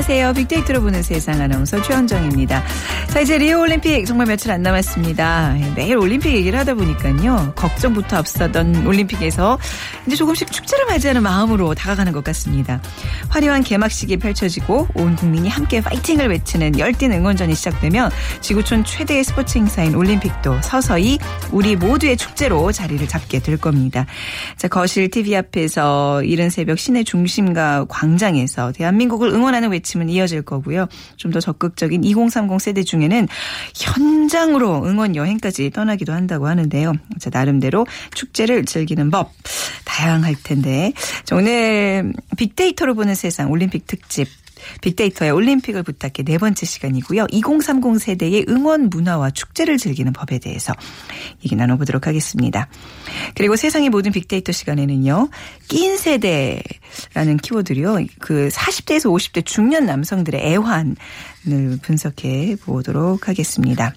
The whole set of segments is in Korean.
안녕하세요. 빅데이터로 보는 세상 아나운서 최현정입니다. 자, 이제 리오 올림픽 정말 며칠 안 남았습니다. 매일 올림픽 얘기를 하다 보니까요. 걱정부터 앞서던 올림픽에서 이제 조금씩 축제를 맞이하는 마음으로 다가가는 것 같습니다. 화려한 개막식이 펼쳐지고 온 국민이 함께 파이팅을 외치는 열띤 응원전이 시작되면 지구촌 최대의 스포츠 행사인 올림픽도 서서히 우리 모두의 축제로 자리를 잡게 될 겁니다. 자, 거실 TV 앞에서 이른 새벽 시내 중심가 광장에서 대한민국을 응원하는 외 침은 이어질 거고요. 좀 더 적극적인 2030 세대 중에는 현장으로 응원 여행까지 떠나기도 한다고 하는데요. 자, 나름대로 축제를 즐기는 법 다양할 텐데 자, 오늘 빅데이터로 보는 세상 올림픽 특집 빅데이터의 올림픽을 부탁해 네 번째 시간이고요. 2030 세대의 응원 문화와 축제를 즐기는 법에 대해서 얘기 나눠보도록 하겠습니다. 그리고 세상의 모든 빅데이터 시간에는요. 낀 세대라는 키워드로요. 그 40대에서 50대 중년 남성들의 애환을 분석해 보도록 하겠습니다.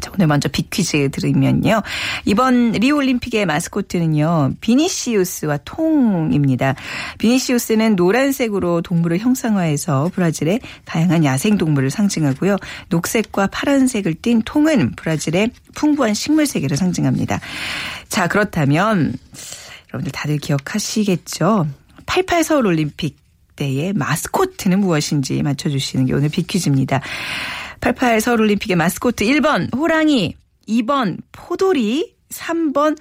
자, 오늘 먼저 빅퀴즈 들으면요. 이번 리오올림픽의 마스코트는요. 비니시우스와 통입니다. 비니시우스는 노란색으로 동물을 형상화해서 브라질의 다양한 야생동물을 상징하고요. 녹색과 파란색을 띤 통은 브라질의 풍부한 식물 세계를 상징합니다. 자, 그렇다면 여러분들 다들 기억하시겠죠? 88 서울 올림픽 때의 마스코트는 무엇인지 맞춰주시는 게 오늘 빅퀴즈입니다. 88 서울올림픽의 마스코트 1번 호랑이, 2번 포도리, 3번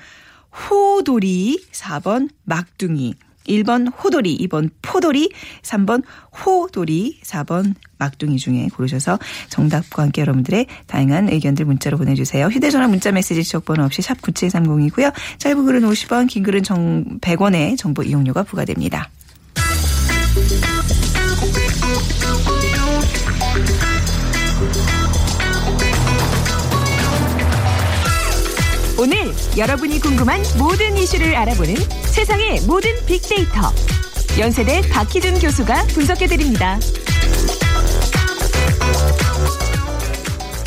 호돌이, 4번 막둥이. 1번 호돌이, 2번 포돌이, 3번 호돌이, 4번 막둥이 중에 고르셔서 정답과 함께 여러분들의 다양한 의견들 문자로 보내주세요. 휴대전화 문자 메시지 지역번호 없이 샵 9730이고요. 짧은 글은 50원, 긴 글은 정 100원의 정보 이용료가 부과됩니다. 오늘 여러분이 궁금한 모든 이슈를 알아보는 세상의 모든 빅데이터. 연세대 박희준 교수가 분석해드립니다.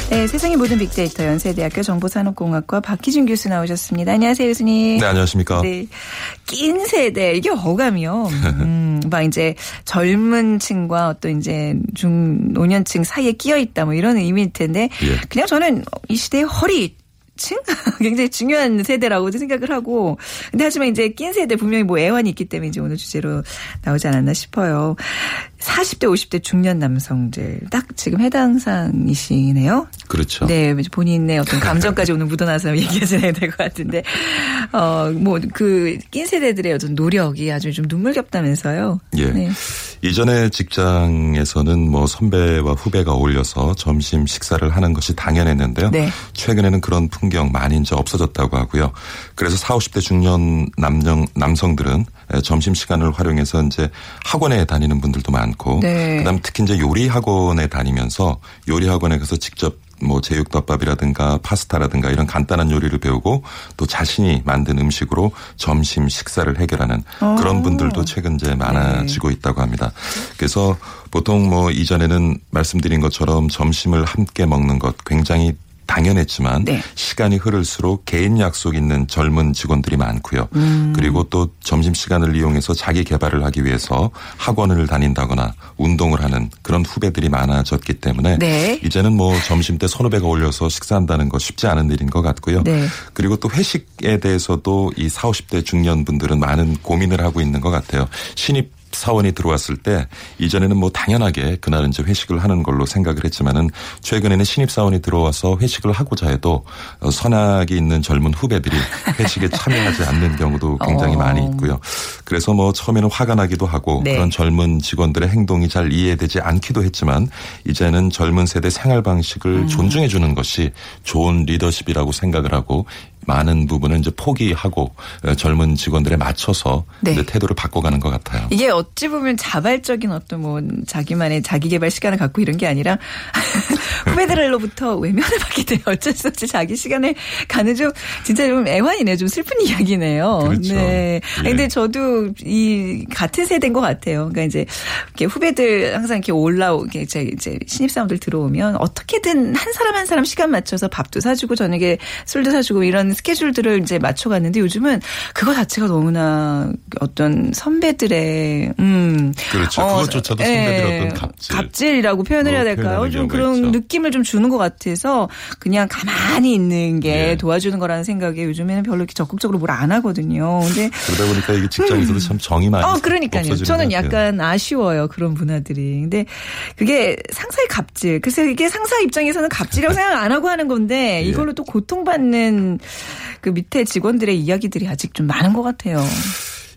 네, 세상의 모든 빅데이터 연세대학교 정보산업공학과 박희준 교수 나오셨습니다. 안녕하세요, 교수님. 네, 안녕하십니까. 네. 낀 세대, 이게 어감이요. 음, 막 이제 젊은 층과 어떤 이제 중노년층 사이에 끼어 있다 뭐 이런 의미일 텐데 예. 그냥 저는 이 시대의 허리 층 굉장히 중요한 세대라고 생각을 하고 근데 하지만 이제 낀 세대 분명히 뭐 애환이 있기 때문에 이제 오늘 주제로 나오지 않았나 싶어요. 40대 50대 중년 남성들 딱 지금 해당 사항이시네요. 그렇죠. 네, 본인의 어떤 감정까지 오늘 묻어나서 얘기하셔야 될 것 같은데, 어, 뭐, 그, 낀 세대들의 어떤 노력이 아주 좀 눈물겹다면서요. 예. 네. 이전에 직장에서는 뭐 선배와 후배가 어울려서 점심 식사를 하는 것이 당연했는데요. 네. 최근에는 그런 풍경 많이 이제 없어졌다고 하고요. 그래서 40, 50대 중년 남정, 남성들은 점심 시간을 활용해서 이제 학원에 다니는 분들도 많고 네. 그다음 특히 이제 요리 학원에 다니면서 요리 학원에 가서 직접 뭐 제육덮밥이라든가 파스타라든가 이런 간단한 요리를 배우고 또 자신이 만든 음식으로 점심 식사를 해결하는 그런 분들도 최근 이제 많아지고 있다고 합니다. 그래서 보통 뭐 이전에는 말씀드린 것처럼 점심을 함께 먹는 것 굉장히 당연했지만 네. 시간이 흐를수록 개인 약속 있는 젊은 직원들이 많고요. 음. 그리고 또 점심 시간을 이용해서 자기 개발을 하기 위해서 학원을 다닌다거나 운동을 하는 그런 후배들이 많아졌기 때문에 네. 이제는 뭐 점심 때 서너 배가 올려서 식사한다는 거 쉽지 않은 일인 것 같고요. 네. 그리고 또 회식에 대해서도 이 40, 50대 중년 분들은 많은 고민을 하고 있는 것 같아요. 신입 사원이 들어왔을 때 이전에는 뭐 당연하게 그날은 이제 회식을 하는 걸로 생각을 했지만은 최근에는 신입 사원이 들어와서 회식을 하고자 해도 어, 선악이 있는 젊은 후배들이 회식에 참여하지 않는 경우도 굉장히 어. 많이 있고요. 그래서 뭐 처음에는 화가 나기도 하고 네. 그런 젊은 직원들의 행동이 잘 이해되지 않기도 했지만 이제는 젊은 세대 생활 방식을 음. 존중해 주는 것이 좋은 리더십이라고 생각을 하고 많은 부분을 이제 포기하고 어, 젊은 직원들에 맞춰서 네. 태도를 바꿔가는 것 같아요. 이게 어찌 보면 자발적인 어떤 뭐 자기만의 자기 개발 시간을 갖고 이런 게 아니라 후배들로부터 외면을 받기 때문에 어쩔 수 없이 자기 시간을 가는 좀 진짜 좀 애환이네요. 좀 슬픈 이야기네요. 그렇죠. 네. 예. 근데 저도 이 같은 세대인 것 같아요. 그러니까 이제 이렇게 후배들 항상 이렇게 올라오 게 이제 이제 신입사원들 들어오면 어떻게든 한 사람 한 사람 시간 맞춰서 밥도 사주고 저녁에 술도 사주고 이런 스케줄들을 이제 맞춰갔는데 요즘은 그거 자체가 너무나 어떤 선배들의 음 그렇죠. 그것조차도 선배들의 어떤 갑질. 갑질이라고 표현을 해야 뭐 될까요? 좀 그런 있죠. 느낌을 좀 주는 것 같아서 그냥 가만히 있는 게 예. 도와주는 거라는 생각에 요즘에는 별로 이렇게 적극적으로 뭘 안 하거든요. 근데 그러다 보니까 이게 직장에서도 참 정이 많이 어, 그러니까요. 저는. 약간 아쉬워요. 그런 문화들이. 근데 그게 상사의 갑질. 그래서 이게 상사 입장에서는 갑질이라고 생각 안 하고 하는 건데 예. 이걸로 또 고통받는 그 밑에 직원들의 이야기들이 아직 좀 많은 것 같아요.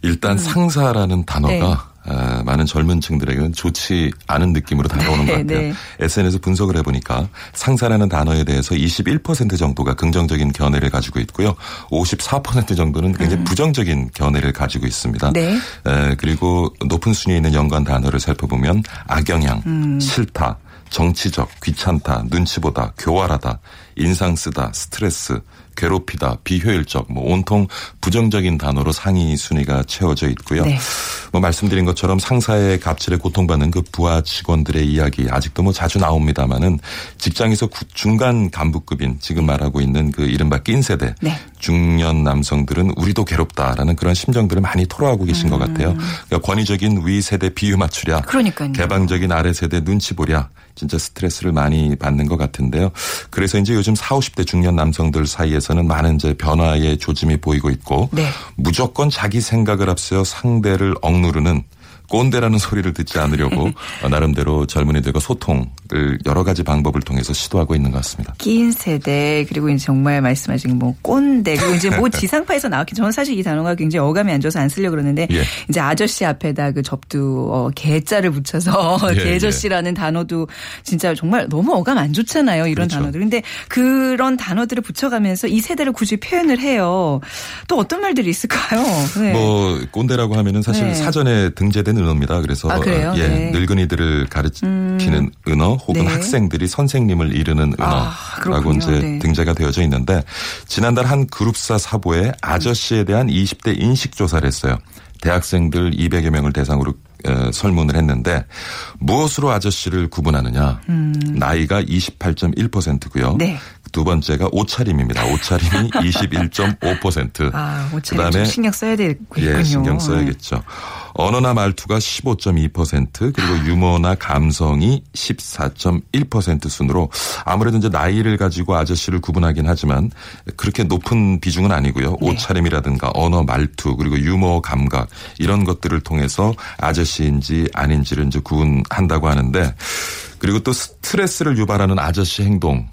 일단 상사라는 단어가 음. 네. 아, 많은 젊은 층들에게는 좋지 않은 느낌으로 다가오는 네, 것 같아요. 네. SNS 분석을 해보니까 상사라는 단어에 대해서 21% 정도가 긍정적인 견해를 가지고 있고요. 54% 정도는 굉장히 부정적인 견해를 가지고 있습니다. 음. 네. 에, 그리고 높은 순위에 있는 연관 단어를 살펴보면 악영향, 음. 싫다, 정치적, 귀찮다, 눈치 보다, 교활하다, 인상 쓰다, 스트레스, 괴롭히다, 비효율적, 뭐 온통 부정적인 단어로 상위 순위가 채워져 있고요. 네. 뭐 말씀드린 것처럼 상사의 갑질에 고통받는 그 부하 직원들의 이야기 아직도 뭐 자주 나옵니다만은 직장에서 구- 중간 간부급인 지금 말하고 있는 그 이른바 낀 세대 네. 중년 남성들은 우리도 괴롭다라는 그런 심정들을 많이 토로하고 계신 것 같아요. 그러니까 권위적인 위 세대 비유 맞추랴. 음. 그러니까요. 개방적인 아래 세대 눈치 보랴. 진짜 스트레스를 많이 받는 것 같은데요. 그래서 이제 요즘 40, 50대 중년 남성들 사이에서는 많은 이제 변화의 조짐이 보이고 있고 네. 무조건 자기 생각을 앞세워 상대를 억누르는 꼰대라는 소리를 듣지 않으려고 어, 나름대로 젊은이들과 소통을 여러 가지 방법을 통해서 시도하고 있는 것 같습니다. 끼인 세대 그리고 이제 정말 말씀하신 뭐 꼰대 그리고 이제 뭐 지상파에서 나왔기 저는 사실 이 단어가 굉장히 어감이 안 좋아서 안 쓰려 고 그러는데 예. 이제 아저씨 앞에다 그 접두 어, 개자를 붙여서 예, 개저씨라는 단어도 진짜 정말 너무 어감 안 좋잖아요 이런 그렇죠. 단어들 근데 그런 단어들을 붙여가면서 이 세대를 굳이 표현을 해요 또 어떤 말들이 있을까요? 네. 뭐 꼰대라고 하면은 사실 네. 사전에 등재된 은어입니다. 그래서 아? 예, 네. 음. 늙은이들을 가르치는 은어 혹은 네. 학생들이 선생님을 이르는 아, 은어라고 그렇군요. 이제 네. 등재가 되어져 있는데 지난달 한 그룹사 사보에 아저씨에 대한 20대 인식 조사를 했어요. 대학생들 200여 명을 대상으로 어, 설문을 했는데 무엇으로 아저씨를 구분하느냐? 나이가 28.1%고요. 음. 네. 두 번째가 옷차림입니다. 옷차림이 21.5%. 아, 옷차림 그다음에 좀 신경 써야 되겠군요. 예, 신경 써야겠죠. 언어나 말투가 15.2% 그리고 유머나 감성이 14.1% 순으로 아무래도 이제 나이를 가지고 아저씨를 구분하긴 하지만 그렇게 높은 비중은 아니고요. 네. 옷차림이라든가 언어 말투 그리고 유머 감각 이런 것들을 통해서 아저씨인지 아닌지를 이제 구분한다고 하는데 그리고 또 스트레스를 유발하는 아저씨 행동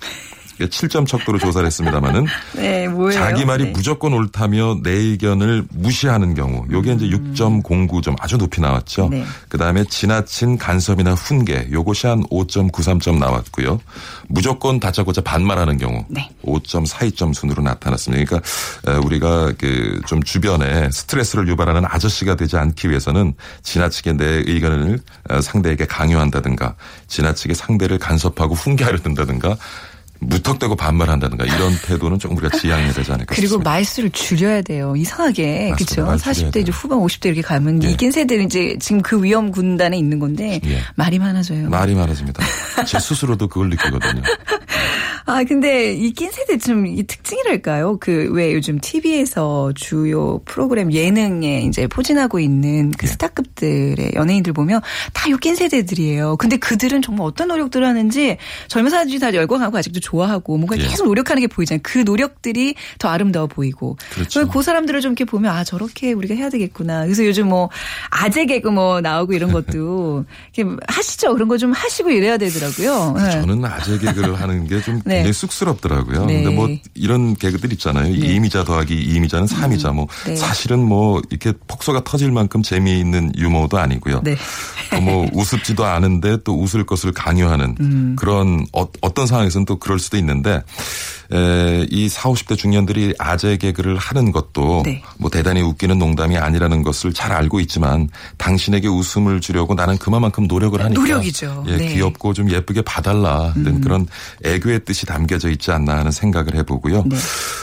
7점 척도로 조사를 했습니다마는 네, 뭐예요? 자기 말이 네. 무조건 옳다며 내 의견을 무시하는 경우 요게 이제 6.09점 아주 높이 나왔죠. 음. 네. 그다음에 지나친 간섭이나 훈계 요것이 한 5.93점 나왔고요. 무조건 다짜고짜 반말하는 경우 네. 5.42점 순으로 나타났습니다. 그러니까 에, 우리가 그 좀 주변에 스트레스를 유발하는 아저씨가 되지 않기 위해서는 지나치게 내 의견을 어, 상대에게 강요한다든가 지나치게 상대를 간섭하고 훈계하려 든다든가 무턱대고 반말한다든가 이런 태도는 좀 우리가 지양해야 되지 않을까 그리고 싶습니다. 말수를 줄여야 돼요. 이상하게. 그렇죠? 말 줄여야 40대 이제. 후반 50대 이렇게 가면 예. 이긴 세대는 이제 지금 그 위험 군단에 있는 건데 예. 말이 많아져요. 말이 많아집니다. 제 스스로도 그걸 느끼거든요. 아 근데 이긴 세대 좀 이 특징이랄까요? 그 왜 요즘 TV에서 주요 프로그램 예능에 이제 포진하고 있는 그 예. 스타급 아티스트들의 연예인들 보면 다 욕긴 세대들이에요. 근데 그들은 정말 어떤 노력들을 하는지 젊은 사람들이 다 열광하고 아직도 좋아하고 뭔가 예. 계속 노력하는 게 보이잖아요. 그 노력들이 더 아름다워 보이고. 그렇죠. 그 사람들을 좀 이렇게 보면 아 저렇게 우리가 해야 되겠구나. 그래서 요즘 뭐 아재 개그 뭐 나오고 이런 것도 이렇게 하시죠. 그런 거 좀 하시고 이래야 되더라고요. 네. 저는 아재 개그를 하는 게좀 네. 굉장히 쑥스럽더라고요. 네. 근데 뭐 이런 개그들 있잖아요. 이미자 더하기 이미자는삼이자 뭐 네. 사실은 뭐 이렇게 폭소가 터질 만큼 재미있는 유머도 아니고요. 네. 또뭐 우습지도 않은데 또 웃을 것을 강요하는 음. 그런 어, 떤 상황에서는 또 그럴 수도 있는데 에, 이 40, 50대 중년들이 아재 개그를 하는 것도 네. 뭐 대단히 웃기는 농담이 아니라는 것을 잘 알고 있지만 당신에게 웃음을 주려고 나는 그만큼 노력을 하니까 노력이죠. 예, 네. 음. 귀엽고 좀 예쁘게 봐달라 는 그런 애교의 뜻이 담겨져 있지 않나 하는 생각을 해보고요. 네.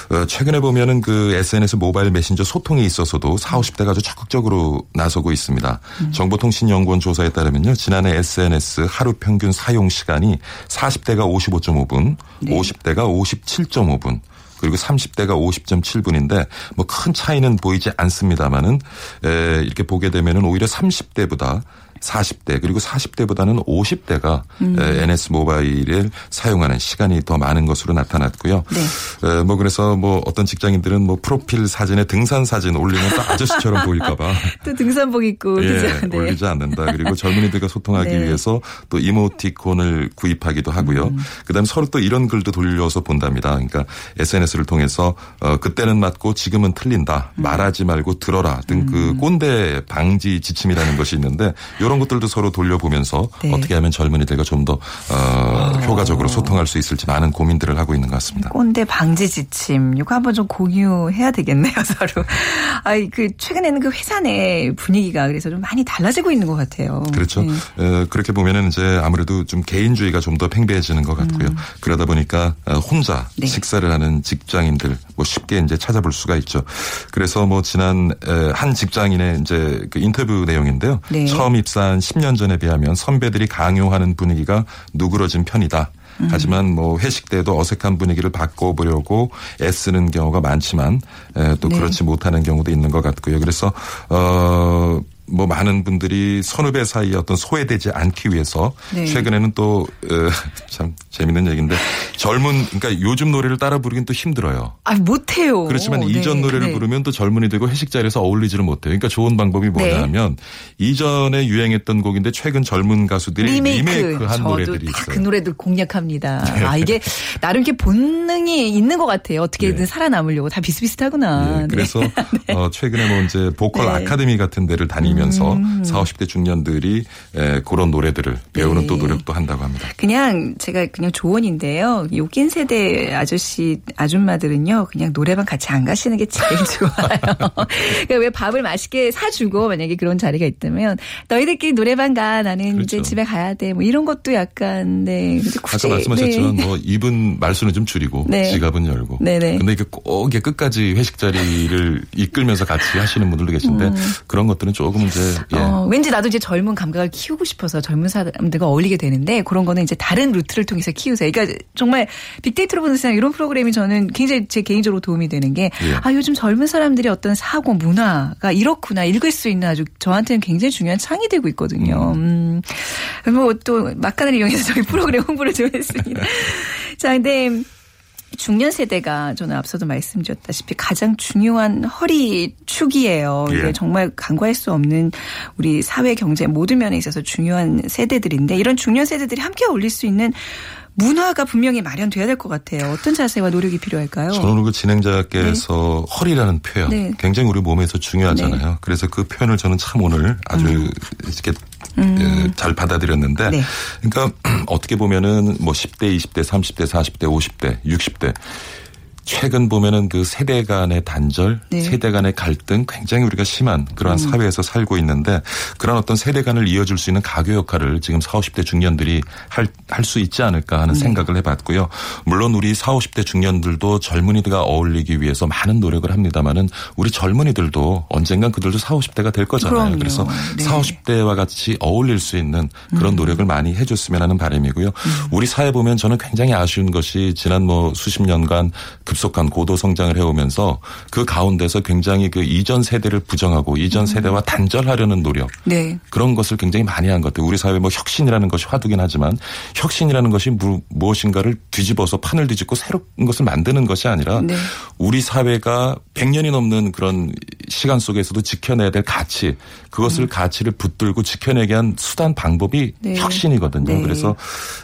어, 최근에 보면은 그 SNS 모바일 메신저 소통에 있어서도 40, 50대가 아주 적극적으로 나서고 있습니다. 음. 정보통신연구원 조사에 따르면요. 지난해 SNS 하루 평균 사용 시간이 40대가 55.5분, 네. 50대가 57.5분, 그리고 30대가 50.7분인데 뭐 큰 차이는 보이지 않습니다만은 에, 이렇게 보게 되면은 오히려 30대보다 40대 그리고 40대보다는 50대가 음. NS 모바일을 사용하는 시간이 더 많은 것으로 나타났고요. 네. 에, 뭐 그래서 뭐 어떤 직장인들은 뭐 프로필 사진에 등산 사진 올리면 또 아저씨처럼 보일까봐 또 등산복 입고 예? 네. 올리지 않는다. 그리고 젊은이들과 소통하기 네. 위해서 또 이모티콘을 구입하기도 하고요. 음. 그다음에 서로 또 이런 글도 돌려서 본답니다. 그러니까 SNS를 통해서 어, 그때는 맞고 지금은 틀린다. 음. 말하지 말고 들어라 등 그 꼰대 방지 지침이라는 것이 있는데 이런 것들도 서로 돌려보면서 네. 어떻게 하면 젊은이들과 좀더 어, 효과적으로 소통할 수 있을지 많은 고민들을 하고 있는 것 같습니다. 꼰대 방지 지침 이거 한번 좀 공유해야 되겠네요 서로. 아이 그 최근에는 그 회사 내 분위기가 그래서 좀 많이 달라지고 있는 것 같아요. 그렇죠. 네. 어, 그렇게 보면은 이제 아무래도 좀 개인주의가 좀 더 팽배해지는 것 같고요. 그러다 보니까 어, 혼자 네. 식사를 하는 직장인들 뭐 쉽게 이제 찾아볼 수가 있죠. 그래서 뭐 지난 에, 한 직장인의 이제 그 인터뷰 내용인데요. 네. 처음 입사 한 10년 전에 비하면 선배들이 강요하는 분위기가 누그러진 편이다. 하지만 뭐 회식 때도 어색한 분위기를 바꿔보려고 애쓰는 경우가 많지만 에, 또 네. 그렇지 못하는 경우도 있는 것 같고요. 그래서 어. 뭐 많은 분들이 선후배 사이에 어떤 소외되지 않기 위해서 네. 최근에는 또 참 재밌는 얘기인데 젊은 그러니까 요즘 노래를 따라 부르긴 또 힘들어요. 아 못해요. 그렇지만 네, 이전 노래를 네. 부르면 또 젊은이들과 회식 자리에서 어울리지를 못해요. 그러니까 좋은 방법이 네. 뭐냐면 이전에 유행했던 곡인데 최근 젊은 가수들이 리메이크, 리메이크 한 저도 노래들이 다 있어요. 네. 그 노래들 공략합니다. 아 이게 나름 이렇게 본능이 있는 것 같아요. 어떻게든 네. 살아남으려고 다 비슷비슷하구나. 예, 네. 그래서 어, 최근에 뭐 이제 보컬 네. 아카데미 같은 데를 다니면 서 음. 40, 50대 중년들이 에, 그런 노래들을 배우는 네. 또 노력도 한다고 합니다. 그냥 제가 그냥 조언인데요. 욕긴 세대 아저씨 아줌마들은요. 그냥 노래방 같이 안 가시는 게 제일 좋아요. 그러니까 왜 밥을 맛있게 사주고 만약에 그런 자리가 있다면 너희들끼리 노래방 가 나는 그렇죠. 이제 집에 가야 돼. 뭐 이런 것도 약간 네. 굳이, 아까 말씀하셨지만 네. 뭐 입은 말수는 좀 줄이고 네. 지갑은 열고. 네네. 근데 이게 꼭 끝까지 회식 자리를 이끌면서 같이 하시는 분들도 계신데 그런 것들은 조금 이제 예. 음. 어, 왠지 나도 이제 젊은 감각을 키우고 싶어서 젊은 사람들과 어울리게 되는데 그런 거는 이제 다른 루트를 통해서 키우세요. 그러니까 정말 빅데이터로 보는 세상 이런 프로그램이 저는 굉장히 제 개인적으로 도움이 되는 게 예. 아, 요즘 젊은 사람들이 어떤 사고 문화가 이렇구나 읽을 수 있는 아주 저한테는 굉장히 중요한 창이 되고 있거든요. 음. 뭐또 막간을 이용해서 저희 프로그램 홍보를 좀 했습니다. 자, 근데 중년 세대가 저는 앞서도 말씀드렸다시피 가장 중요한 허리 축이에요. 예. 이게 정말 간과할 수 없는 우리 사회 경제 모든 면에 있어서 중요한 세대들인데 이런 중년 세대들이 함께 어울릴 수 있는 문화가 분명히 마련돼야 될 것 같아요. 어떤 자세와 노력이 필요할까요? 저는 오늘 그 진행자께서 허리라는 표현 네. 굉장히 우리 몸에서 중요하잖아요. 그래서 그 표현을 저는 참 오늘 아주 이렇게 예, 잘 받아들였는데 음. 네. 그러니까 어떻게 보면은 뭐 10대, 20대, 30대, 40대, 50대, 60대 최근 보면은 그 세대 간의 단절, 네. 음. 세대 간의 갈등 굉장히 우리가 심한 그러한 사회에서 살고 있는데 그런 어떤 세대 간을 이어줄 수 있는 가교 역할을 지금 40, 50대 중년들이 할 할 수 있지 않을까 네. 하는 생각을 해봤고요. 물론 우리 40, 50대 중년들도 젊은이들과 어울리기 위해서 많은 노력을 합니다만은 우리 젊은이들도 언젠간 그들도 40, 50대가 될 거잖아요. 그럼요. 그래서 네. 40, 50대와 같이 어울릴 수 있는 그런 노력을 많이 해줬으면 하는 바람이고요. 우리 사회 보면 저는 굉장히 아쉬운 것이 지난 뭐 수십 년간 급 급속한 고도 성장을 해오면서 그 가운데서 굉장히 그 이전 세대를 부정하고 이전 세대와 단절하려는 노력 네. 그런 것을 굉장히 많이 한 것 같아요. 우리 사회 뭐 혁신이라는 것이 화두긴 하지만 혁신이라는 것이 무, 무엇인가를 뒤집어서 판을 뒤집고 새로운 것을 만드는 것이 아니라 네. 우리 사회가 100년이 넘는 그런 시간 속에서도 지켜내야 될 가치 그것을 가치를 붙들고 지켜내게 한 수단 방법이 음. 네. 혁신이거든요. 네. 그래서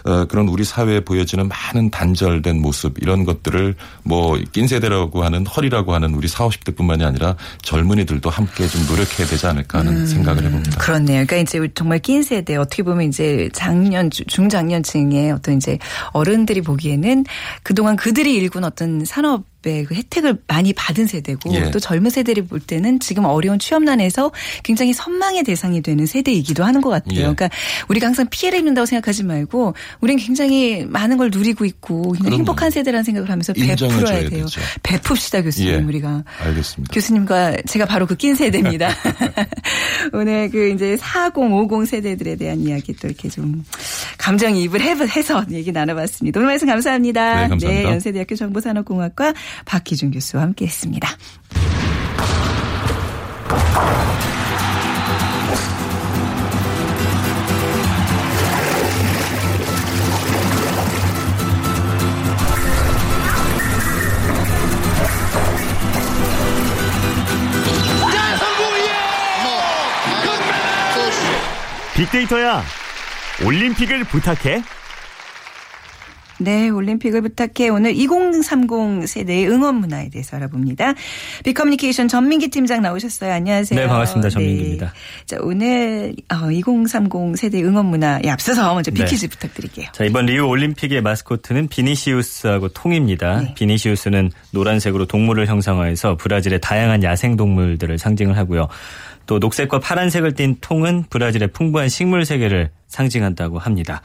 어, 그런 우리 사회에 보여지는 많은 단절된 모습 이런 것들을 뭐 낀세대라고 하는 허리라고 하는 우리 40, 50대뿐만이 아니라 젊은이들도 함께 좀 노력해야 되지 않을까 하는 음. 생각을 해봅니다. 그렇네요. 그러니까 이제 정말 낀 세대 어떻게 보면 이제 장년 주- 중장년층의 어떤 이제 어른들이 보기에는 그동안 그들이 일군 어떤 산업 의그 혜택을 많이 받은 세대고 예. 또 젊은 세대를 볼 때는 지금 어려운 취업난에서 굉장히 선망의 대상이 되는 세대이기도 하는 것 같아요. 예. 그러니까 우리가 항상 피해를 입는다고 생각하지 말고 우리는 굉장히 많은 걸 누리고 있고. 행복한 세대라는 생각을 하면서 베풀어야 돼요. 되죠. 베풉시다 교수님 예. 우리가. 알겠습니다. 교수님과 제가 바로 그 낀 세대입니다. 오늘 그 이제 4050 세대들에 대한 이야기 또 이렇게 좀 감정이입을 해- 해서 얘기 나눠봤습니다. 오늘 말씀 감사합니다. 네, 감사합니다. 연세대학교 정보산업공학과 박희준 교수와 함께했습니다. 빅데이터야 올림픽을 부탁해 네, 올림픽을 부탁해 오늘 2030 세대의 응원 문화에 대해서 알아봅니다. 빅커뮤니케이션 전민기 팀장 나오셨어요. 안녕하세요. 네, 반갑습니다. 전민기입니다. 자, 오늘 2030 세대 응원 문화에 앞서서 먼저 네. 빅퀴즈 부탁드릴게요. 자, 이번 리우 올림픽의 마스코트는 비니시우스하고 통입니다. 네. 비니시우스는 노란색으로 동물을 형상화해서 브라질의 다양한 야생 동물들을 상징을 하고요. 또 녹색과 파란색을 띤 통은 브라질의 풍부한 식물 세계를 상징한다고 합니다.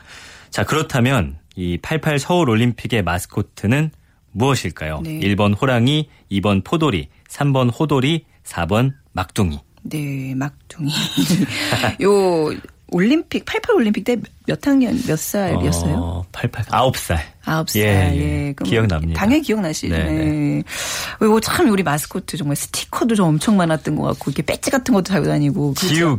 자, 그렇다면 이 88 서울 올림픽의 마스코트는 무엇일까요? 네. 1번 호랑이, 2번 포도리, 3번 호돌이, 4번 막둥이. 네, 막둥이. 요 올림픽 88 올림픽 때 몇 학년 몇 살이었어요? 어, 88, 9살. 아홉 살. 예, 예, 예. 기억납니다. 당연히 기억나시죠. 네, 네. 그리고 참 우리 마스코트 정말 스티커도 좀 엄청 많았던 것 같고 이렇게 배지 같은 것도 달고 다니고. 그렇죠?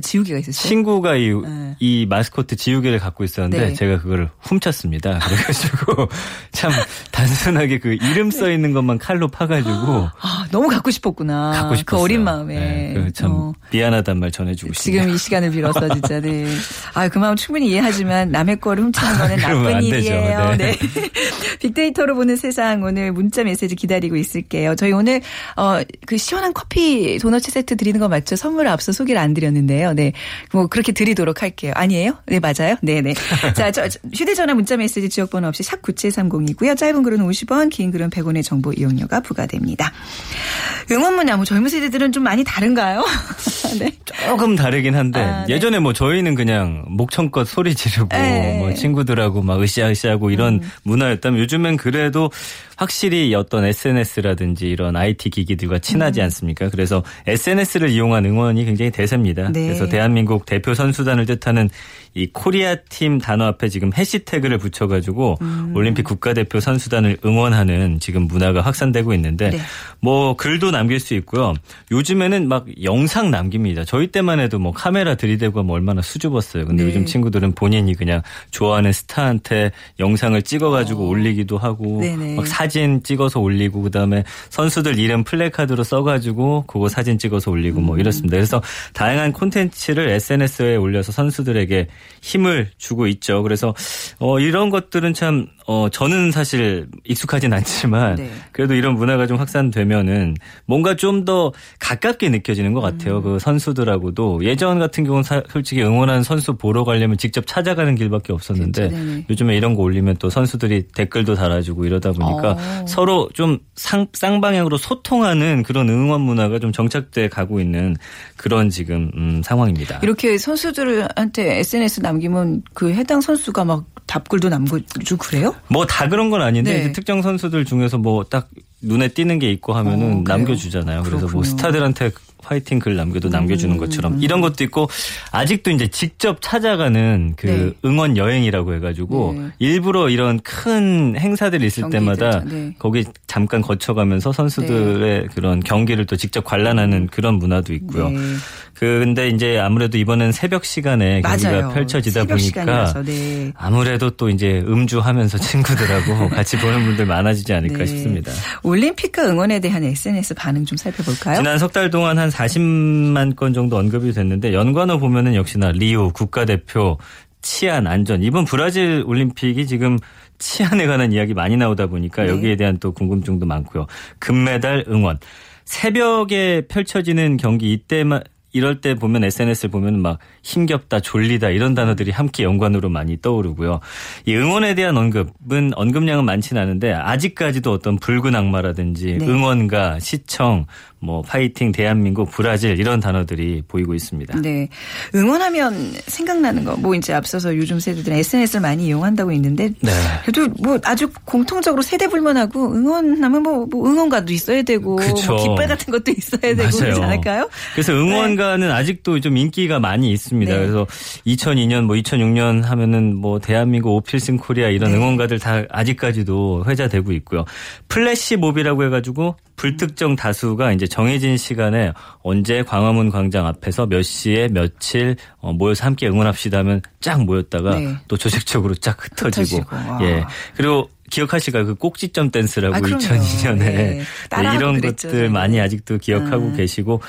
지우개. 아, 지우개가 있었어요. 친구가 이, 네. 이 마스코트 지우개를 갖고 있었는데 네. 제가 그걸 훔쳤습니다. 그래가지고 참 단순하게 그 이름 써 있는 것만 칼로 파가지고 아, 너무 갖고 싶었구나. 갖고 그 싶었어요. 어린 마음에. 네, 그참 어. 미안하단 말 전해주고 싶네요. 지금 이 시간을 빌어서 진짜 네. 아, 그 마음 충분히 이해하지만 남의 거를 훔치는 거는 그러면 나쁜. 일이에요. 네. 네. 빅데이터로 보는 세상 오늘 문자 메시지 기다리고 있을게요. 저희 오늘 어 그 시원한 커피 도넛 세트 드리는 거 맞죠? 선물 앞서 소개를 안 드렸는데 요. 네. 뭐 그렇게 드리도록 할게요. 아니에요? 네, 맞아요. 네, 네. 자, 저 저, 휴대 전화 문자 메시지 지역 번호 없이 샵 9730이고요. 짧은 글은 50원, 긴 글은 100원의 정보 이용료가 부과됩니다. 응원 문화 뭐 젊은 세대들은 좀 많이 다른가요? 네. 조금 다르긴 한데 아, 네. 예전에 뭐 저희는 그냥 목청껏 소리 지르고 네. 음. 뭐 친구들하고 막 으쌰으쌰하고 이런 문화였다면 요즘엔 그래도 확실히 이 어떤 SNS라든지 이런 IT 기기들과 친하지 음. 않습니까? 그래서 SNS를 이용한 응원이 굉장히 대세입니다. 네. 그래서 대한민국 대표 선수단을 뜻하는 이 코리아 팀 단어 앞에 지금 해시태그를 붙여가지고 음. 올림픽 국가대표 선수단을 응원하는 지금 문화가 확산되고 있는데 네. 뭐 글도 남길 수 있고요. 요즘에는 막 영상 남깁니다. 저희 때만 해도 뭐 카메라 들이대고 하면 얼마나 수줍었어요. 근데 네. 요즘 친구들은 본인이 그냥 좋아하는 스타한테 영상을 찍어가지고 올리기도 하고 어. 네네. 막 사진 찍어서 올리고 그다음에 선수들 이름 플래카드로 써가지고 그거 사진 찍어서 올리고 음. 뭐 이렇습니다. 그래서 다양한 콘텐츠를 SNS에 올려서 선수들에게 힘을 주고 있죠. 그래서 어 이런 것들은 참 어, 저는 사실 익숙하진 않지만 네. 그래도 이런 문화가 좀 확산되면은 뭔가 좀 더 가깝게 느껴지는 것 같아요. 음. 그 선수들하고도 예전 같은 경우는 사- 솔직히 응원하는 선수 보러 가려면 직접 찾아가는 길밖에 없었는데 그렇죠. 요즘에 이런 거 올리면 또 선수들이 댓글도 달아주고 이러다 보니까 어. 서로 좀 상, 쌍방향으로 소통하는 그런 응원 문화가 좀 정착돼 가고 있는 그런 지금 음, 상황입니다. 이렇게 선수들한테 SNS 남기면 그 해당 선수가 막 답글도 남겨주고 그래요? 뭐 다 그런 건 아닌데 네. 특정 선수들 중에서 뭐 딱 눈에 띄는 게 있고 하면은 어? 남겨주잖아요. 그래서 뭐 그렇군요. 스타들한테 화이팅 글 남겨도 남겨주는 음. 것처럼 이런 것도 있고 아직도 이제 직접 찾아가는 그 네. 응원 여행이라고 해가지고 네. 일부러 이런 큰 행사들이 있을 경기들, 때마다 네. 거기 잠깐 거쳐가면서 선수들의 그런 경기를 또 직접 관람하는 그런 문화도 있고요. 네. 그 근데 이제 아무래도 이번엔 새벽 시간에 경기가 맞아요. 펼쳐지다 보니까 네. 아무래도 또 이제 음주하면서 친구들하고 같이 보는 분들 많아지지 않을까 네. 싶습니다. 올림픽과 응원에 대한 SNS 반응 좀 살펴볼까요? 지난 석 달 동안 한 40만 건 정도 언급이 됐는데 연관어 보면은 역시나 리우 국가대표 치안 안전 이번 브라질 올림픽이 지금 치안에 관한 이야기 많이 나오다 보니까 네. 여기에 대한 또 궁금증도 많고요. 금메달 응원 새벽에 펼쳐지는 경기 이때만 이럴 때 보면 SNS를 보면 막 힘겹다, 졸리다 이런 단어들이 함께 연관으로 많이 떠오르고요. 이 응원에 대한 언급은 언급량은 많지는 않은데 아직까지도 어떤 붉은 악마라든지 네. 응원가, 시청, 뭐 파이팅 대한민국, 브라질 이런 단어들이 보이고 있습니다. 네. 응원하면 생각나는 거, 뭐 이제 앞서서 요즘 세대들은 SNS를 많이 이용한다고 있는데. 네. 그래도 뭐 아주 공통적으로 세대 불문하고 응원하면 뭐, 뭐 응원가도 있어야 되고. 그쵸. 뭐 깃발 같은 것도 있어야 되고. 그러지 않을까요? 그래서 응원가는 아직도 좀 인기가 많이 있습니다. 네. 그래서 2002년, 뭐 2006년 하면은 뭐 대한민국 오필승 코리아 이런 네. 응원가들 다 아직까지도 회자되고 있고요. 플래시 몹이라고 해 가지고 불특정 다수가 이제 정해진 시간에 언제 광화문 광장 앞에서 몇 시에 며칠 어, 모여서 함께 응원합시다 하면 쫙 모였다가 네. 또 조직적으로 쫙 흩어지고, 흩어지고, 와. 예 그리고 기억하실까요? 그 꼭지점 댄스라고 아, 그럼요. 2002년에 네. 따라하고 이런 그랬죠, 것들 저도. 많이 아직도 기억하고 음. 계시고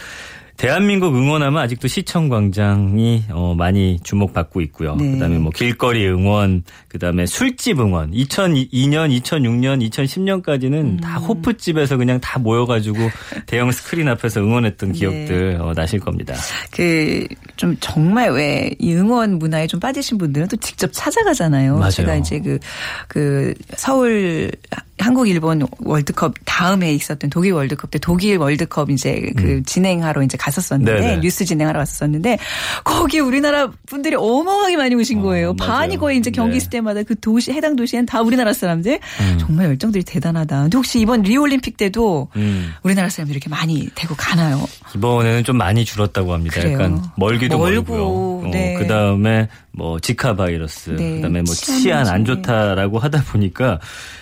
대한민국 응원하면 아직도 시청 광장이 어, 많이 주목받고 있고요. 네. 그다음에 뭐 길거리 응원, 그다음에 술집 응원. 2002년, 2006년, 2010년까지는 음. 다 호프집에서 그냥 다 모여가지고 대형 스크린 앞에서 응원했던 네. 기억들 어, 나실 겁니다. 그, 좀 정말 왜 이 응원 문화에 좀 빠지신 분들은 또 직접 찾아가잖아요. 맞아요. 제가 이제 그, 그 서울 한국 일본 월드컵 다음에 있었던 독일 월드컵 때 독일 월드컵 이제 그 진행하러 이제 갔었었는데 음. 네네. 뉴스 진행하러 갔었는데 거기 우리나라 분들이 어마어마하게 많이 오신 거예요. 어. 반이 거의 이제 경기 네. 음. 있을 때마다 그 도시 해당 도시엔 다 우리나라 사람들 정말 열정들이 대단하다. 근데 혹시 이번 리오 올림픽 때도 음. 우리나라 사람들이 이렇게 많이 되고 가나요? 이번에는 좀 많이 줄었다고 합니다. 그래요. 약간 멀기도 멀고, 멀고요. 네. 그 다음에 뭐 지카 바이러스, 네. 그 다음에 뭐 치안 안. 좋다라고 하다 보니까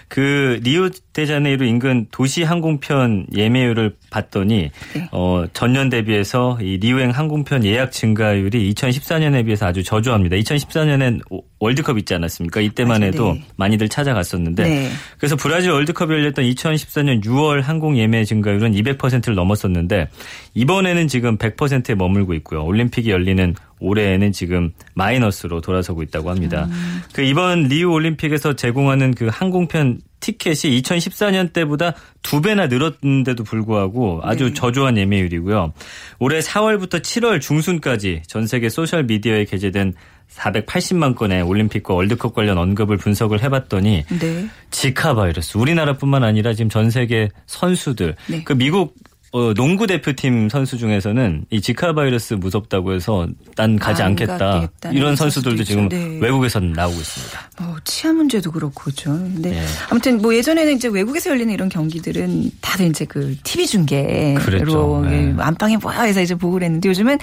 그 리우데자네이루 인근 도시 항공편 예매율을 봤더니 네. 어 전년 대비해서 이 리우행 항공편 예약 증가율이 2014년에 비해서 아주 저조합니다. 2014년엔 월드컵 있지 않았습니까? 이때만. 해도 네. 많이들 찾아갔었는데 네. 그래서 브라질 월드컵이 열렸던 2014년 6월 항공 예매 증가율은 200%를 넘었었는데 이번에는 지금 100%에 머물고 있고요. 올림픽이 열리는 올해에는 지금 마이너스로 돌아서고 있다고 합니다. 음. 그 이번 리우 올림픽에서 제공하는 그 항공편 티켓이 2014년 때보다 두 배나 늘었는데도 불구하고 아주 네. 저조한 예매율이고요. 올해 4월부터 7월 중순까지 전 세계 소셜 미디어에 게재된 480만 건의 올림픽과 월드컵 관련 언급을 분석을 해봤더니 네. 지카 바이러스 우리나라뿐만 아니라 지금 전 세계 선수들 네. 그 미국 어, 농구 대표팀 선수 중에서는 이 지카 바이러스 무섭다고 해서 난 가지 안 않겠다 이런 선수들도. 지금 네. 외국에서는 나오고 있습니다. 어, 치안 문제도 그렇고 그죠. 근데 예. 아무튼 뭐 예전에는 이제 외국에서 열리는 이런 경기들은 다들 이제 그 TV 중계로 그랬죠. 예, 네. 안방에 모여서 이제 보고 그랬는데 요즘은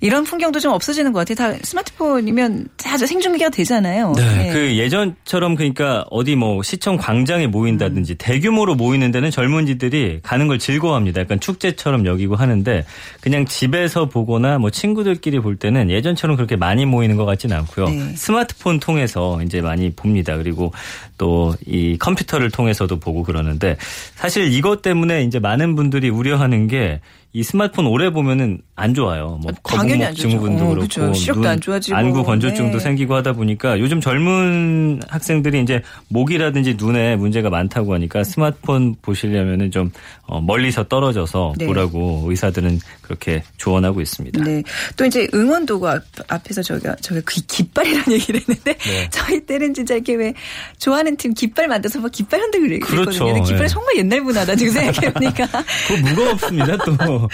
이런 풍경도 좀 없어지는 것 같아요. 다 스마트폰이면 다 생중계가 되잖아요. 네, 예. 그 예전처럼 그러니까 어디 뭐 시청 광장에 모인다든지 음. 대규모로 모이는 데는 젊은이들이 가는 걸 즐거워합니다. 약간 축제처럼 여기고 하는데 그냥 집에서 보거나 뭐 친구들끼리 볼 때는 예전처럼 그렇게 많이 모이는 것 같지는 않고요. 네. 스마트폰 통해서 이제 많이 봅니다. 그리고 또 이 컴퓨터를 통해서도 보고 그러는데 사실 이것 때문에 이제 많은 분들이 우려하는 게 이 스마트폰 오래 보면은 안 좋아요. 뭐 당연히 안 거북목 좋죠. 증후군도 어, 그렇고 그죠. 시력도 눈, 안 좋아지고. 안구 건조증도 네. 생기고 하다 보니까 요즘 젊은 학생들이 이제 목이라든지 눈에 문제가 많다고 하니까 스마트폰 보시려면은 좀 어, 멀리서 떨어져서 네. 보라고 의사들은 그렇게 조언하고 있습니다. 네. 또 이제 응원도구 앞, 앞에서 저가 저가 그 깃발이라는 얘기를 했는데 네. 저희 때는 진짜 이렇게 왜 좋아하는 팀 깃발 만들어서 막 깃발 흔들고 그랬거든요. 그렇죠. 깃발이 네. 정말 옛날 문화다 지금 생각해 보니까. 그거 무겁습니다 또.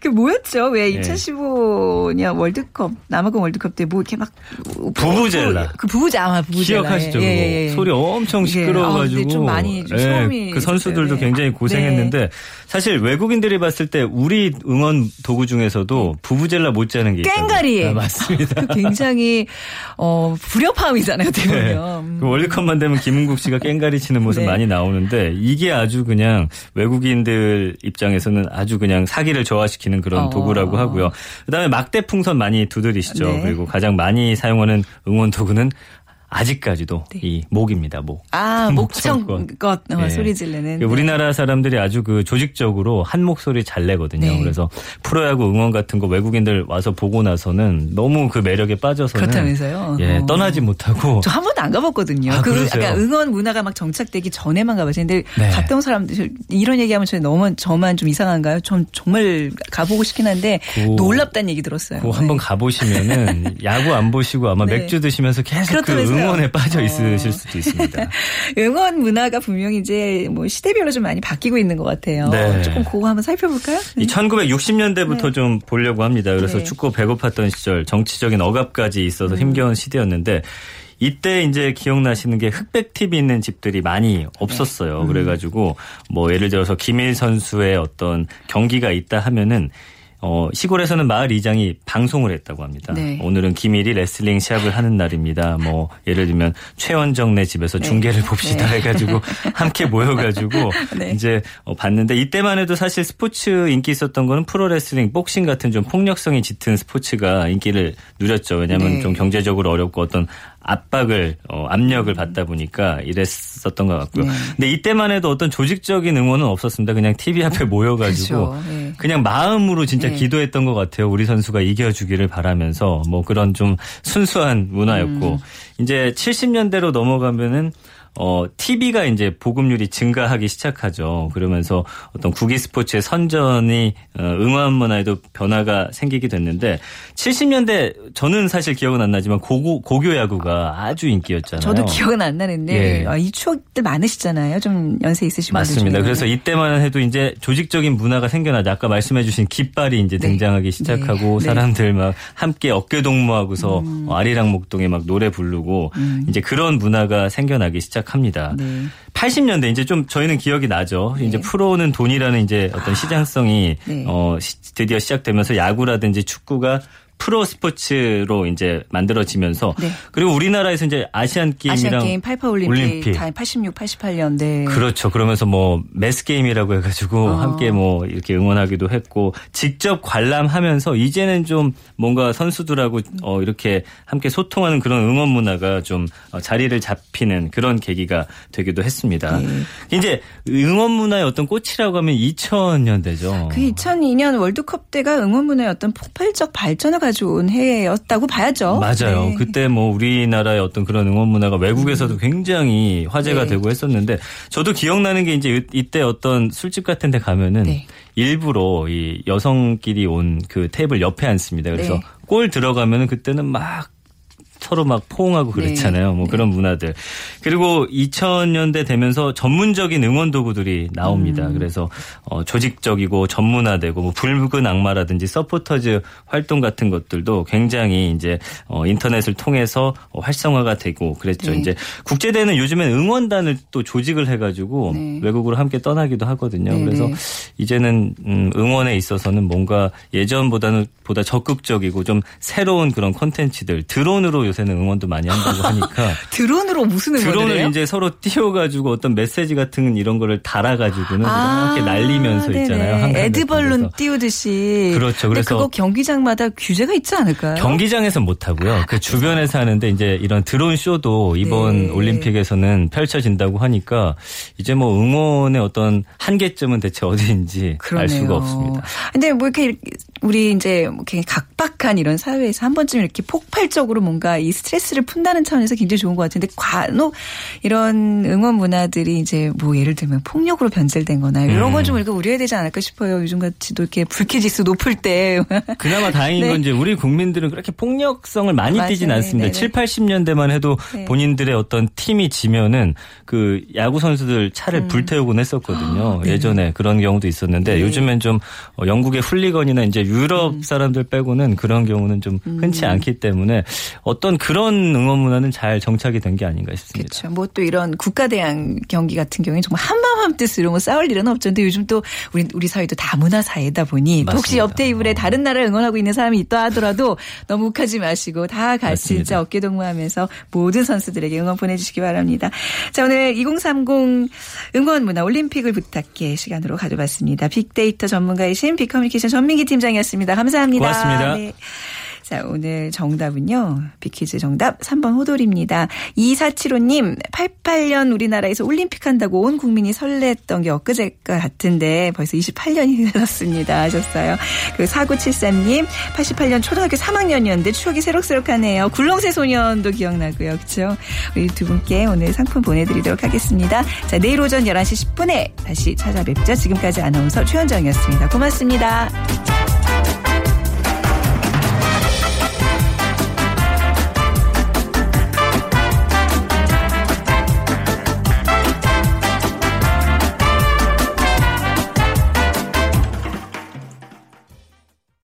그 뭐였죠? 왜 예. 2015년 월드컵 남아공 월드컵 때 뭐 이렇게 막 부부젤라. 그 부부젤라 아마 부부젤라 기억하시죠? 예? 예, 예. 소리 엄청 이게, 시끄러워가지고. 아, 근데 좀 많이 좀 예, 소음이 그 선수들도 있었어요. 네. 굉장히 고생했는데 사실 외국인들이 봤을 때 우리 응원 도구 중에서도 부부젤라 못지않은 게 있어요. 깽가리. 아, 맞습니다. 그 굉장히 어 불협화음이잖아요, 어떻게 네. 보면. 음. 그 월드컵만 되면 김은국 씨가 깽가리 치는 모습 네. 많이 나오는데 이게 아주 그냥 외국인들 입장에서는 아주 그냥 사기를 저하시키는 그런 어. 도구라고 하고요. 그다음에 막대 풍선 많이 두드리시죠. 네. 그리고 가장 많이 사용하는 응원 도구는 아직까지도 이 목입니다. 목. 아, 목청껏. 어, 예. 소리 지르는. 그 우리나라 사람들이 아주 그 조직적으로 한 목소리 잘 내거든요. 네. 그래서 프로야구 응원 같은 거 외국인들 와서 보고 나서는 너무 그 매력에 빠져서는 그렇다면서요? 예, 어. 떠나지 못하고 저 한 번도 안 가봤거든요. 아, 그 그러세요? 약간 응원 문화가 막 정착되기 전에만 가봤어요. 근데 네. 갔다 온 사람들 이런 얘기하면 저 너무 저만 좀 이상한가요? 전 정말 가보고 싶긴 한데 그- 놀랍다는 얘기 들었어요. 그 한번 네. 가보시면은 야구 안 보시고 아마 네. 맥주 드시면서 계속 그 그렇다면서요? 응원에 빠져 어. 있으실 수도 있습니다. 응원 문화가 분명히 이제 뭐 시대별로 좀 많이 바뀌고 있는 것 같아요. 네. 조금 그거 한번 살펴볼까요? 이 1960년대부터 좀 보려고 합니다. 그래서 네. 축구 배고팠던 시절 정치적인 억압까지 있어서 힘겨운 시대였는데 이때 이제 기억나시는 게 흑백 TV 있는 집들이 많이 없었어요. 그래가지고 뭐 예를 들어서 김일 선수의 어떤 경기가 있다 하면은 어, 시골에서는 마을 이장이 방송을 했다고 합니다. 네. 오늘은 김일이 레슬링 시합을 하는 날입니다. 뭐 예를 들면 최원정네 집에서 중계를 봅시다 네. 해가지고 함께 모여가지고 네. 이제 어, 봤는데 이때만 해도 사실 스포츠 인기 있었던 거는 프로레슬링, 복싱 같은 좀 폭력성이 짙은 스포츠가 인기를 누렸죠. 왜냐하면 네. 좀 경제적으로 어렵고 어떤 압박을 어, 압력을 받다 보니까 이랬었던 것 같고요. 네. 근데 이때만 해도 어떤 조직적인 응원은 없었습니다. 그냥 TV 앞에 모여가지고 그렇죠. 네. 그냥 마음으로 진짜 네. 기도했던 것 같아요. 우리 선수가 이겨주기를 바라면서 뭐 그런 좀 순수한 문화였고 음. 이제 70년대로 넘어가면은 어, TV가 이제 보급률이 증가하기 시작하죠. 그러면서 어떤 국기 스포츠의 선전이 어, 응원 문화에도 변화가 생기게 됐는데 70년대 저는 사실 기억은 안 나지만 고고, 고교 야구가 아주 인기였잖아요. 저도 기억은 안 나는데 예. 아, 이 추억들 많으시잖아요. 좀 연세 있으신 분들 맞습니다. 중에는. 그래서 이때만 해도 이제 조직적인 문화가 생겨나죠. 아까 말씀해주신 깃발이 이제 네. 등장하기 시작하고 네. 사람들 막 함께 어깨 동무하고서 어, 아리랑 목동에 막 노래 부르고 이제 그런 문화가 생겨나기 시작 합니다. 네. 80년대 이제 좀 저희는 기억이 나죠. 이제 프로는 돈이라는 이제 어떤 시장성이 네. 어 시- 드디어 시작되면서 야구라든지 축구가 프로 스포츠로 이제 만들어지면서 네. 그리고 우리나라에서 이제 아시안 게임이랑 아시안 게임 88 올림픽, 올림픽. 다 86, 88년 네. 그렇죠. 그러면서 뭐 매스 게임이라고 해 가지고 어. 함께 뭐 이렇게 응원하기도 했고 직접 관람하면서 이제는 좀 뭔가 선수들하고 어 이렇게 함께 소통하는 그런 응원 문화가 좀 어, 자리를 잡히는 그런 계기가 되기도 했습니다. 네. 이제 응원 문화의 어떤 꽃이라고 하면 2000년대죠. 그 2002년 월드컵 때가 응원 문화의 어떤 폭발적 발전을 가져온 해였다고 봐야죠. 맞아요. 네. 그때 뭐 우리나라의 어떤 그런 응원 문화가 외국에서도 굉장히 화제가 음. 네. 되고 했었는데 저도 기억나는 게 이제 이때 어떤 술집 같은 데 가면은 네. 일부러 이 여성끼리 온 그 테이블 옆에 앉습니다. 그래서 네. 골 들어가면은 그때는 막 서로 막 포옹하고 그랬잖아요. 네. 뭐 그런 문화들. 그리고 2000년대 되면서 전문적인 응원 도구들이 나옵니다. 음. 그래서 어, 조직적이고 전문화되고 뭐 붉은 악마라든지 서포터즈 활동 같은 것들도 굉장히 이제 어, 인터넷을 통해서 어, 활성화가 되고 그랬죠. 네. 이제 국제대회는 요즘엔 응원단을 또 조직을 해가지고 네. 외국으로 함께 떠나기도 하거든요. 네, 그래서 네. 이제는 음, 응원에 있어서는 뭔가 예전보다는 보다 적극적이고 좀 새로운 그런 콘텐츠들 드론으로 요새는 응원도 많이 한다고 하니까 드론으로 무슨 응원을 드론을 해요? 이제 서로 띄워가지고 어떤 메시지 같은 이런 거를 달아가지고는 아, 이렇게 날리면서 네네. 있잖아요. 에드벌룬. 띄우듯이. 그렇죠. 그래서 그거 경기장마다 규제가 있지 않을까요? 경기장에서 못 하고요. 그 주변에서 하는데 이제 이런 드론 쇼도 이번 네. 올림픽에서는 펼쳐진다고 하니까 이제 뭐 응원의 어떤 한계점은 대체 어디인지 그러네요. 알 수가 없습니다. 근데 뭐 이렇게 우리 이제 뭐 굉장히 각박한 이런 사회에서 한 번쯤 이렇게 폭발적으로 뭔가 이 스트레스를 푼다는 차원에서 굉장히 좋은 것 같은데 간혹 이런 응원 문화들이 이제 뭐 예를 들면 폭력으로 변질된 거나 이런 음. 건좀 우리가 우려해야 되지 않을까 싶어요. 요즘 같이도 이렇게 불쾌지수 높을 때. 그나마 다행인 네. 건 이제 우리 국민들은 그렇게 폭력성을 많이 맞아요. 띠진 않습니다. 네네. 7, 80년대만 해도 네. 본인들의 어떤 팀이 지면은 그 야구 선수들 차를 불태우곤 했었거든요. 음. 아, 네. 예전에 그런 경우도 있었는데 네. 요즘엔 좀 어, 영국의 훌리건이나 이제 유럽 음. 사람들 빼고는 그런 경우는 좀 흔치 않기 때문에 어떤 그런 응원 문화는 잘 정착이 된 게 아닌가 싶습니다. 그렇죠. 뭐 또 이런 국가대항 경기 같은 경우에 정말 한마음 한뜻으로 뭐 싸울 일은 없죠. 근데 요즘 또 우리 우리 사회도 다문화 사회다 보니 또 혹시. 옆 테이블에 어. 다른 나라를 응원하고 있는 사람이 있다 하더라도 너무 욱하지 마시고 다 같이. 진짜 어깨 동무하면서 모든 선수들에게 응원 보내주시기 바랍니다. 자 오늘 2030 응원 문화 올림픽을 부탁해 시간으로 가져봤습니다. 빅데이터 전문가이신 빅커뮤니케이션 전민기 팀장이 었습니다. 감사합니다. 고맙습니다. 네. 자, 오늘 정답은요. 비키즈 정답 3번 호돌입니다. 2475님, 88년 우리나라에서 올림픽 한다고 온 국민이 설렜던 게 엊그제 같은데 벌써 28년이 흘렀습니다. 하셨어요. 그 4973님, 88년 초등학교 3학년이었는데 추억이 새록새록하네요. 굴렁쇠 소년도 기억나고요. 그렇죠? 우리 두 분께 오늘 상품 보내드리도록 하겠습니다. 자, 내일 오전 11시 10분에 다시 찾아뵙죠. 지금까지 아나운서 최현정이었습니다. 고맙습니다.